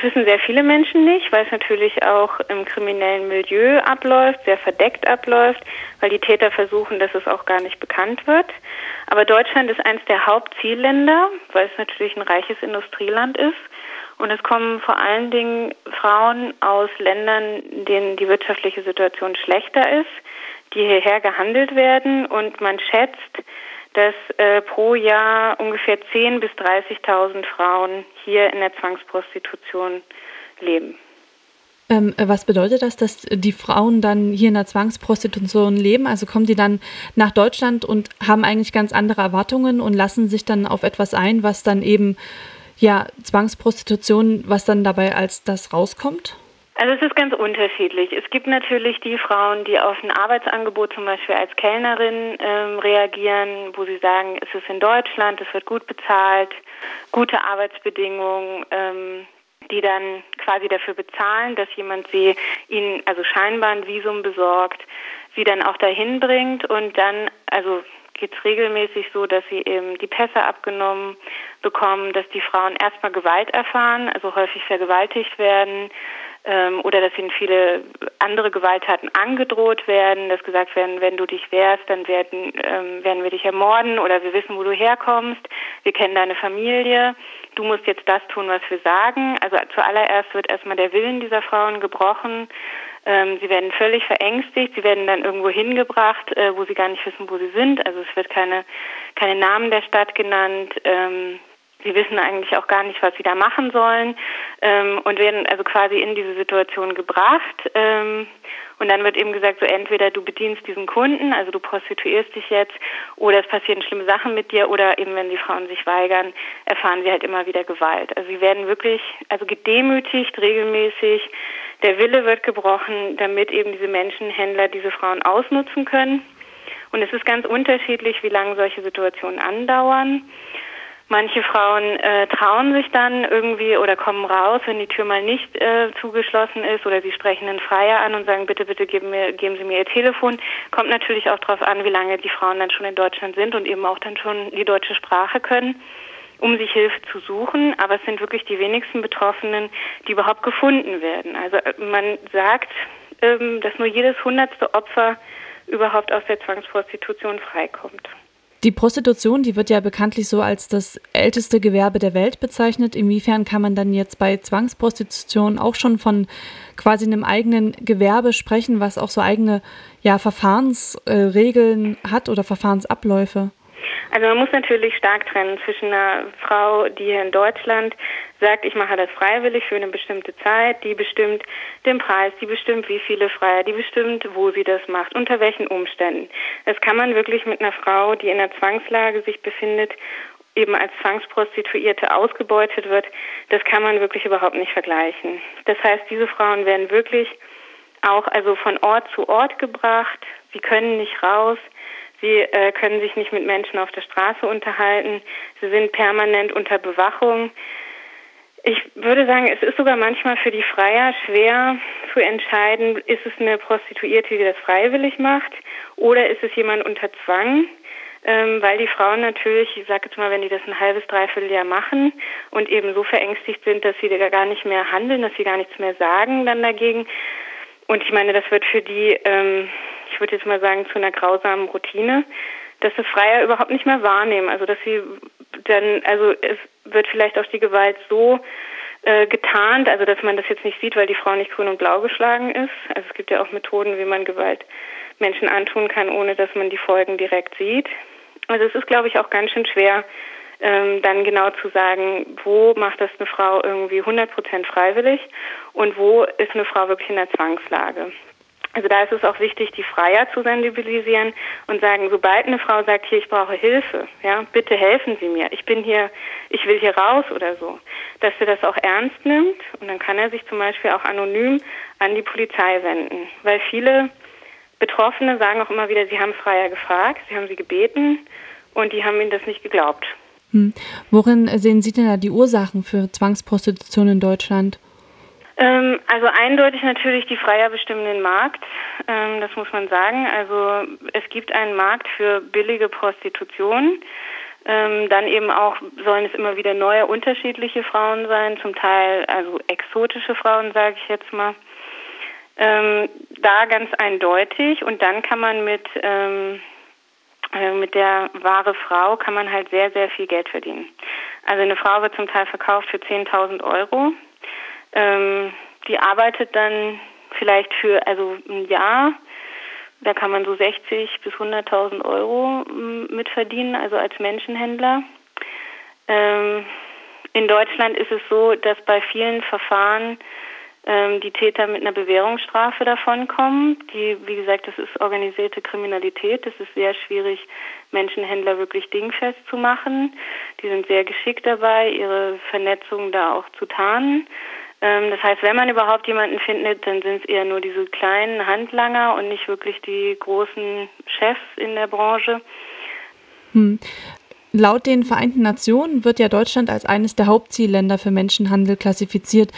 Das wissen sehr viele Menschen nicht, weil es natürlich auch im kriminellen Milieu abläuft, sehr verdeckt abläuft, weil die Täter versuchen, dass es auch gar nicht bekannt wird. Aber Deutschland ist eines der Hauptzielländer, weil es natürlich ein reiches Industrieland ist. Und es kommen vor allen Dingen Frauen aus Ländern, in denen die wirtschaftliche Situation schlechter ist, die hierher gehandelt werden. Und man schätzt, dass äh, pro Jahr ungefähr 10.000 bis 30.000 Frauen hier in der Zwangsprostitution leben. Ähm, was bedeutet das, dass die Frauen dann hier in der Zwangsprostitution leben? Also kommen die dann nach Deutschland und haben eigentlich ganz andere Erwartungen und lassen sich dann auf etwas ein, was dann eben ja Zwangsprostitution, was dann dabei als das rauskommt? Also es ist ganz unterschiedlich. Es gibt natürlich die Frauen, die auf ein Arbeitsangebot zum Beispiel als Kellnerin ähm, reagieren, wo sie sagen, es ist in Deutschland, es wird gut bezahlt, gute Arbeitsbedingungen, ähm, die dann quasi dafür bezahlen, dass jemand sie ihnen also scheinbar ein Visum besorgt, sie dann auch dahin bringt und dann also geht es regelmäßig so, dass sie eben die Pässe abgenommen bekommen, dass die Frauen erstmal Gewalt erfahren, also häufig vergewaltigt werden, ähm, oder dass ihnen viele andere Gewalttaten angedroht werden, dass gesagt werden, wenn du dich wehrst, dann werden, ähm, werden wir dich ermorden oder wir wissen, wo du herkommst, wir kennen deine Familie, du musst jetzt das tun, was wir sagen. Also zuallererst wird erstmal der Willen dieser Frauen gebrochen. Ähm, sie werden völlig verängstigt, sie werden dann irgendwo hingebracht, äh, wo sie gar nicht wissen, wo sie sind. Also es wird keine, keine Namen der Stadt genannt. Ähm, Sie wissen eigentlich auch gar nicht, was sie da machen sollen ähm, und werden also quasi in diese Situation gebracht. Ähm, und dann wird eben gesagt, so entweder du bedienst diesen Kunden, also du prostituierst dich jetzt, oder es passieren schlimme Sachen mit dir, oder eben wenn die Frauen sich weigern, erfahren sie halt immer wieder Gewalt. Also sie werden wirklich, also gedemütigt regelmäßig. Der Wille wird gebrochen, damit eben diese Menschenhändler diese Frauen ausnutzen können. Und es ist ganz unterschiedlich, wie lange solche Situationen andauern. Manche Frauen äh, trauen sich dann irgendwie oder kommen raus, wenn die Tür mal nicht äh, zugeschlossen ist oder sie sprechen einen Freier an und sagen, bitte, bitte geben, mir, geben Sie mir Ihr Telefon. Kommt natürlich auch darauf an, wie lange die Frauen dann schon in Deutschland sind und eben auch dann schon die deutsche Sprache können, um sich Hilfe zu suchen. Aber es sind wirklich die wenigsten Betroffenen, die überhaupt gefunden werden. Also äh, man sagt, ähm, dass nur jedes hundertste Opfer überhaupt aus der Zwangsprostitution freikommt. Die Prostitution, die wird ja bekanntlich so als das älteste Gewerbe der Welt bezeichnet. Inwiefern kann man dann jetzt bei Zwangsprostitution auch schon von quasi einem eigenen Gewerbe sprechen, was auch so eigene ja, Verfahrensregeln hat oder Verfahrensabläufe? Also man muss natürlich stark trennen zwischen einer Frau, die hier in Deutschland sagt, ich mache das freiwillig für eine bestimmte Zeit, die bestimmt den Preis, die bestimmt, wie viele Freier, die bestimmt, wo sie das macht, unter welchen Umständen. Das kann man wirklich mit einer Frau, die in einer Zwangslage sich befindet, eben als Zwangsprostituierte ausgebeutet wird, das kann man wirklich überhaupt nicht vergleichen. Das heißt, diese Frauen werden wirklich auch also von Ort zu Ort gebracht, sie können nicht raus, Sie äh, können sich nicht mit Menschen auf der Straße unterhalten. Sie sind permanent unter Bewachung. Ich würde sagen, es ist sogar manchmal für die Freier schwer zu entscheiden, ist es eine Prostituierte, die das freiwillig macht, oder ist es jemand unter Zwang, ähm, weil die Frauen natürlich, ich sage jetzt mal, wenn die das ein halbes, dreiviertel Jahr machen und eben so verängstigt sind, dass sie da gar nicht mehr handeln, dass sie gar nichts mehr sagen dann dagegen. Und ich meine, das wird für die ähm, ich würde jetzt mal sagen, zu einer grausamen Routine, dass das Freier überhaupt nicht mehr wahrnehmen. Also dass sie dann, also es wird vielleicht auch die Gewalt so äh, getarnt, also dass man das jetzt nicht sieht, weil die Frau nicht grün und blau geschlagen ist. Also es gibt ja auch Methoden, wie man Gewalt Menschen antun kann, ohne dass man die Folgen direkt sieht. Also es ist, glaube ich, auch ganz schön schwer, ähm, dann genau zu sagen, wo macht das eine Frau irgendwie 100 Prozent freiwillig und wo ist eine Frau wirklich in der Zwangslage. Also da ist es auch wichtig, die Freier zu sensibilisieren und sagen, sobald eine Frau sagt, hier, ich brauche Hilfe, ja, bitte helfen Sie mir, ich bin hier, ich will hier raus oder so, dass er das auch ernst nimmt und dann kann er sich zum Beispiel auch anonym an die Polizei wenden, weil viele Betroffene sagen auch immer wieder, sie haben Freier gefragt, sie haben sie gebeten und die haben ihnen das nicht geglaubt. Hm. Worin sehen Sie denn da die Ursachen für Zwangsprostitution in Deutschland? Ähm, also eindeutig natürlich die Freier bestimmen den Markt, ähm, das muss man sagen. Also es gibt einen Markt für billige Prostitution. Ähm, dann eben auch sollen es immer wieder neue, unterschiedliche Frauen sein, zum Teil also exotische Frauen, sage ich jetzt mal. Da ganz eindeutig und dann kann man mit äh, mit der wahre Frau kann man halt sehr, sehr viel Geld verdienen. Also eine Frau wird zum Teil verkauft für 10.000 Euro. Ähm, die arbeitet dann vielleicht für also ein Jahr. Da kann man so 60 bis 100.000 Euro mm, mit verdienen, also als Menschenhändler. Ähm, in Deutschland ist es so, dass bei vielen Verfahren ähm, die Täter mit einer Bewährungsstrafe davonkommen. Die, wie gesagt, das ist organisierte Kriminalität. Es ist sehr schwierig, Menschenhändler wirklich dingfest zu machen. Die sind sehr geschickt dabei, ihre Vernetzung da auch zu tarnen. Ähm, das heißt, wenn man überhaupt jemanden findet, dann sind es eher nur diese kleinen Handlanger und nicht wirklich die großen Chefs in der Branche. Hm. Laut den Vereinten Nationen wird ja Deutschland als eines der Hauptzielländer für Menschenhandel klassifiziert.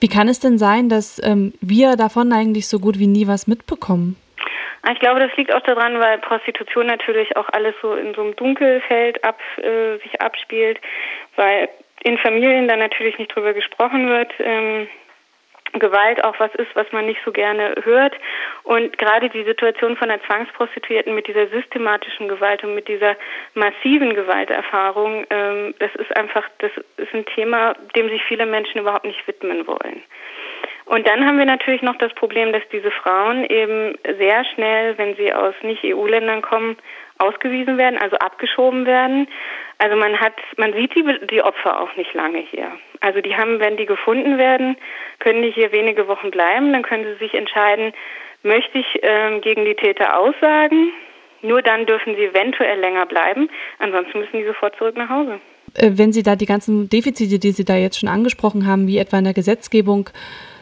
Wie kann es denn sein, dass ähm, wir davon eigentlich so gut wie nie was mitbekommen? Ah, ich glaube, das liegt auch daran, weil Prostitution natürlich auch alles so in so einem Dunkelfeld ab, äh, sich abspielt, weil in Familien dann natürlich nicht drüber gesprochen wird. Ähm, Gewalt auch was ist, was man nicht so gerne hört. Und gerade die Situation von der Zwangsprostituierten mit dieser systematischen Gewalt und mit dieser massiven Gewalterfahrung, ähm, das ist einfach, das ist ein Thema, dem sich viele Menschen überhaupt nicht widmen wollen. Und dann haben wir natürlich noch das Problem, dass diese Frauen eben sehr schnell, wenn sie aus Nicht-EU-Ländern kommen, ausgewiesen werden, also abgeschoben werden. Also man hat, man sieht die, die Opfer auch nicht lange hier. Also die haben, wenn die gefunden werden, können die hier wenige Wochen bleiben. Dann können sie sich entscheiden, möchte ich ähm, gegen die Täter aussagen. Nur dann dürfen sie eventuell länger bleiben. Ansonsten müssen die sofort zurück nach Hause. Äh, wenn Sie da die ganzen Defizite, die Sie da jetzt schon angesprochen haben, wie etwa in der Gesetzgebung,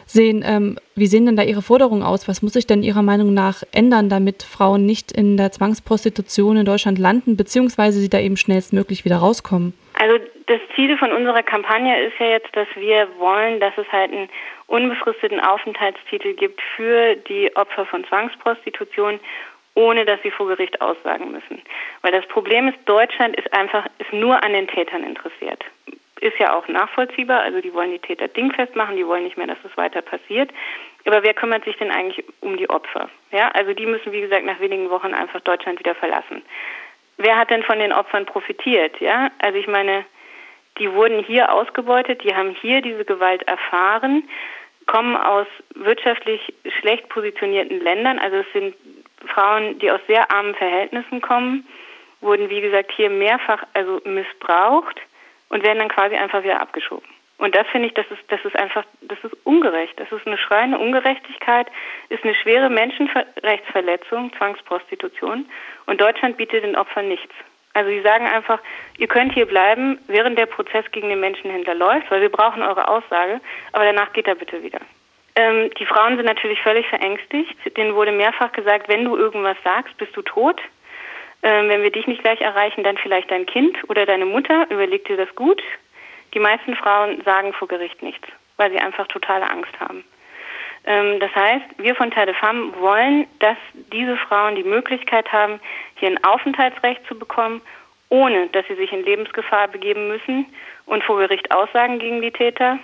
sehen, ähm, wie sehen denn da Ihre Forderungen aus? Was muss sich denn Ihrer Meinung nach ändern, damit Frauen nicht in der Zwangsprostitution in Deutschland landen, beziehungsweise sie da eben schnellstmöglich wieder rauskommen? Also das Ziel von unserer Kampagne ist ja jetzt, dass wir wollen, dass es halt einen unbefristeten Aufenthaltstitel gibt für die Opfer von Zwangsprostitution, ohne dass sie vor Gericht aussagen müssen. Weil das Problem ist, Deutschland ist einfach ist nur an den Tätern interessiert. Ist ja auch nachvollziehbar, also die wollen die Täter dingfest machen, die wollen nicht mehr, dass es weiter passiert. Aber wer kümmert sich denn eigentlich um die Opfer? Ja, also die müssen, wie gesagt, nach wenigen Wochen einfach Deutschland wieder verlassen wer hat denn von den Opfern profitiert? Ja, also ich meine, die wurden hier ausgebeutet, die haben hier diese Gewalt erfahren, kommen aus wirtschaftlich schlecht positionierten Ländern, also es sind Frauen, die aus sehr armen Verhältnissen kommen, wurden wie gesagt hier mehrfach also missbraucht und werden dann quasi einfach wieder abgeschoben. Und das finde ich, das ist, das ist einfach, das ist ungerecht. Das ist eine schreiende Ungerechtigkeit, ist eine schwere Menschenrechtsverletzung, Zwangsprostitution. Und Deutschland bietet den Opfern nichts. Also sie sagen einfach, ihr könnt hier bleiben, während der Prozess gegen den Menschenhändler läuft, weil wir brauchen eure Aussage, aber danach geht er bitte wieder. Ähm, die Frauen sind natürlich völlig verängstigt. Denen wurde mehrfach gesagt, wenn du irgendwas sagst, bist du tot. Ähm, wenn wir dich nicht gleich erreichen, dann vielleicht dein Kind oder deine Mutter. Überleg dir das gut. Die meisten Frauen sagen vor Gericht nichts, weil sie einfach totale Angst haben. Ähm, das heißt, wir von Terre de Femme wollen, dass diese Frauen die Möglichkeit haben, hier ein Aufenthaltsrecht zu bekommen, ohne dass sie sich in Lebensgefahr begeben müssen und vor Gericht aussagen gegen die Täter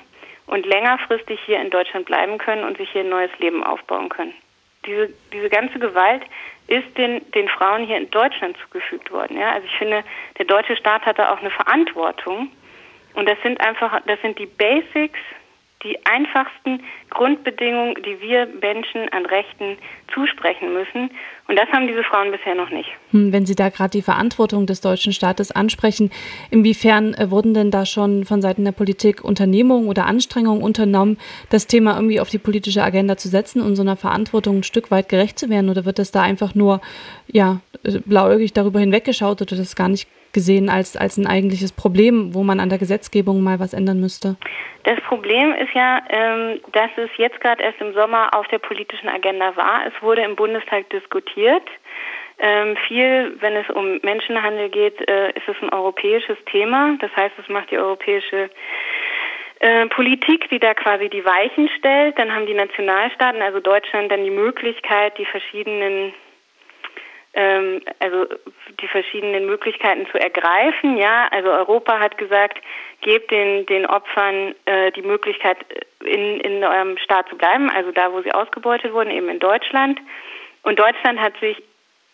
und längerfristig hier in Deutschland bleiben können und sich hier ein neues Leben aufbauen können. Diese, diese ganze Gewalt ist den, den Frauen hier in Deutschland zugefügt worden. Ja? Also ich finde, der deutsche Staat hat da auch eine Verantwortung, und das sind einfach, das sind die Basics, die einfachsten Grundbedingungen, die wir Menschen an Rechten zusprechen müssen. Und das haben diese Frauen bisher noch nicht. Hm, wenn Sie da gerade die Verantwortung des deutschen Staates ansprechen, inwiefern äh, wurden denn da schon von Seiten der Politik Unternehmungen oder Anstrengungen unternommen, das Thema irgendwie auf die politische Agenda zu setzen und so einer Verantwortung ein Stück weit gerecht zu werden? Oder wird das da einfach nur ja, blauäugig darüber hinweggeschaut oder das gar nicht gesehen als, als ein eigentliches Problem, wo man an der Gesetzgebung mal was ändern müsste? Das Problem ist ja, ähm, dass es jetzt gerade erst im Sommer auf der politischen Agenda war. Es wurde im Bundestag diskutiert. Ähm, viel, wenn es um Menschenhandel geht, äh, ist es ein europäisches Thema. Das heißt, es macht die europäische äh, Politik, die da quasi die Weichen stellt. Dann haben die Nationalstaaten, also Deutschland, dann die Möglichkeit, die verschiedenen ähm, also die verschiedenen Möglichkeiten zu ergreifen. Ja, also Europa hat gesagt, gebt den, den Opfern äh, die Möglichkeit, in, in eurem Staat zu bleiben, also da, wo sie ausgebeutet wurden, eben in Deutschland. Und Deutschland hat sich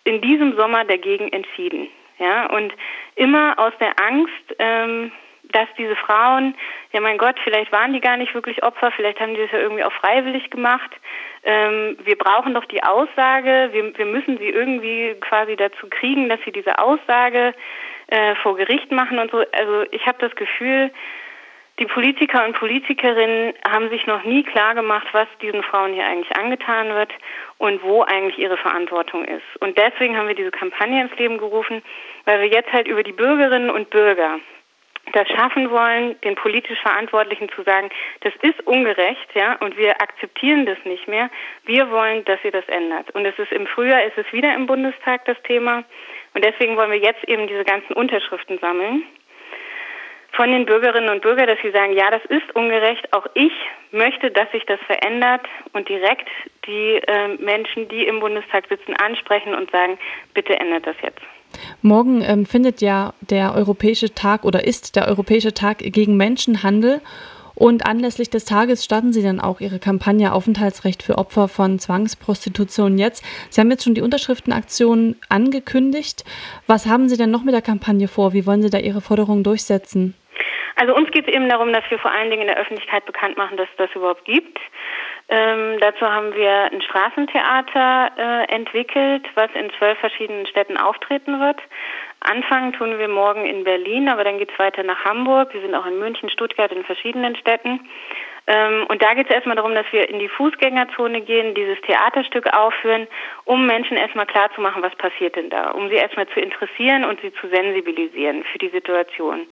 in diesem Sommer dagegen entschieden. Ja, und immer aus der Angst, ähm, dass diese Frauen, ja mein Gott, vielleicht waren die gar nicht wirklich Opfer, vielleicht haben die das ja irgendwie auch freiwillig gemacht. Ähm, wir brauchen doch die Aussage, wir, wir müssen sie irgendwie quasi dazu kriegen, dass sie diese Aussage äh, vor Gericht machen und so. Also ich habe das Gefühl, die Politiker und Politikerinnen haben sich noch nie klar gemacht, was diesen Frauen hier eigentlich angetan wird und wo eigentlich ihre Verantwortung ist. Und deswegen haben wir diese Kampagne ins Leben gerufen, weil wir jetzt halt über die Bürgerinnen und Bürger das schaffen wollen, den politisch Verantwortlichen zu sagen, das ist ungerecht, ja, und wir akzeptieren das nicht mehr. Wir wollen, dass ihr das ändert. Und es ist im Frühjahr ist es wieder im Bundestag das Thema. Und deswegen wollen wir jetzt eben diese ganzen Unterschriften sammeln von den Bürgerinnen und Bürgern, dass sie sagen, ja, das ist ungerecht. Auch ich möchte, dass sich das verändert und direkt die äh, Menschen, die im Bundestag sitzen, ansprechen und sagen, bitte ändert das jetzt. Morgen ähm, findet ja der Europäische Tag oder ist der Europäische Tag gegen Menschenhandel. Und anlässlich des Tages starten Sie dann auch Ihre Kampagne Aufenthaltsrecht für Opfer von Zwangsprostitution jetzt. Sie haben jetzt schon die Unterschriftenaktion angekündigt. Was haben Sie denn noch mit der Kampagne vor? Wie wollen Sie da Ihre Forderungen durchsetzen? Also uns geht es eben darum, dass wir vor allen Dingen in der Öffentlichkeit bekannt machen, dass es das überhaupt gibt. Ähm, dazu haben wir ein Straßentheater äh, entwickelt, was in zwölf verschiedenen Städten auftreten wird. Anfangen tun wir morgen in Berlin, aber dann geht es weiter nach Hamburg. Wir sind auch in München, Stuttgart, in verschiedenen Städten. Ähm, und da geht es erstmal darum, dass wir in die Fußgängerzone gehen, dieses Theaterstück aufführen, um Menschen erstmal klarzumachen, was passiert denn da, um sie erstmal zu interessieren und sie zu sensibilisieren für die Situation.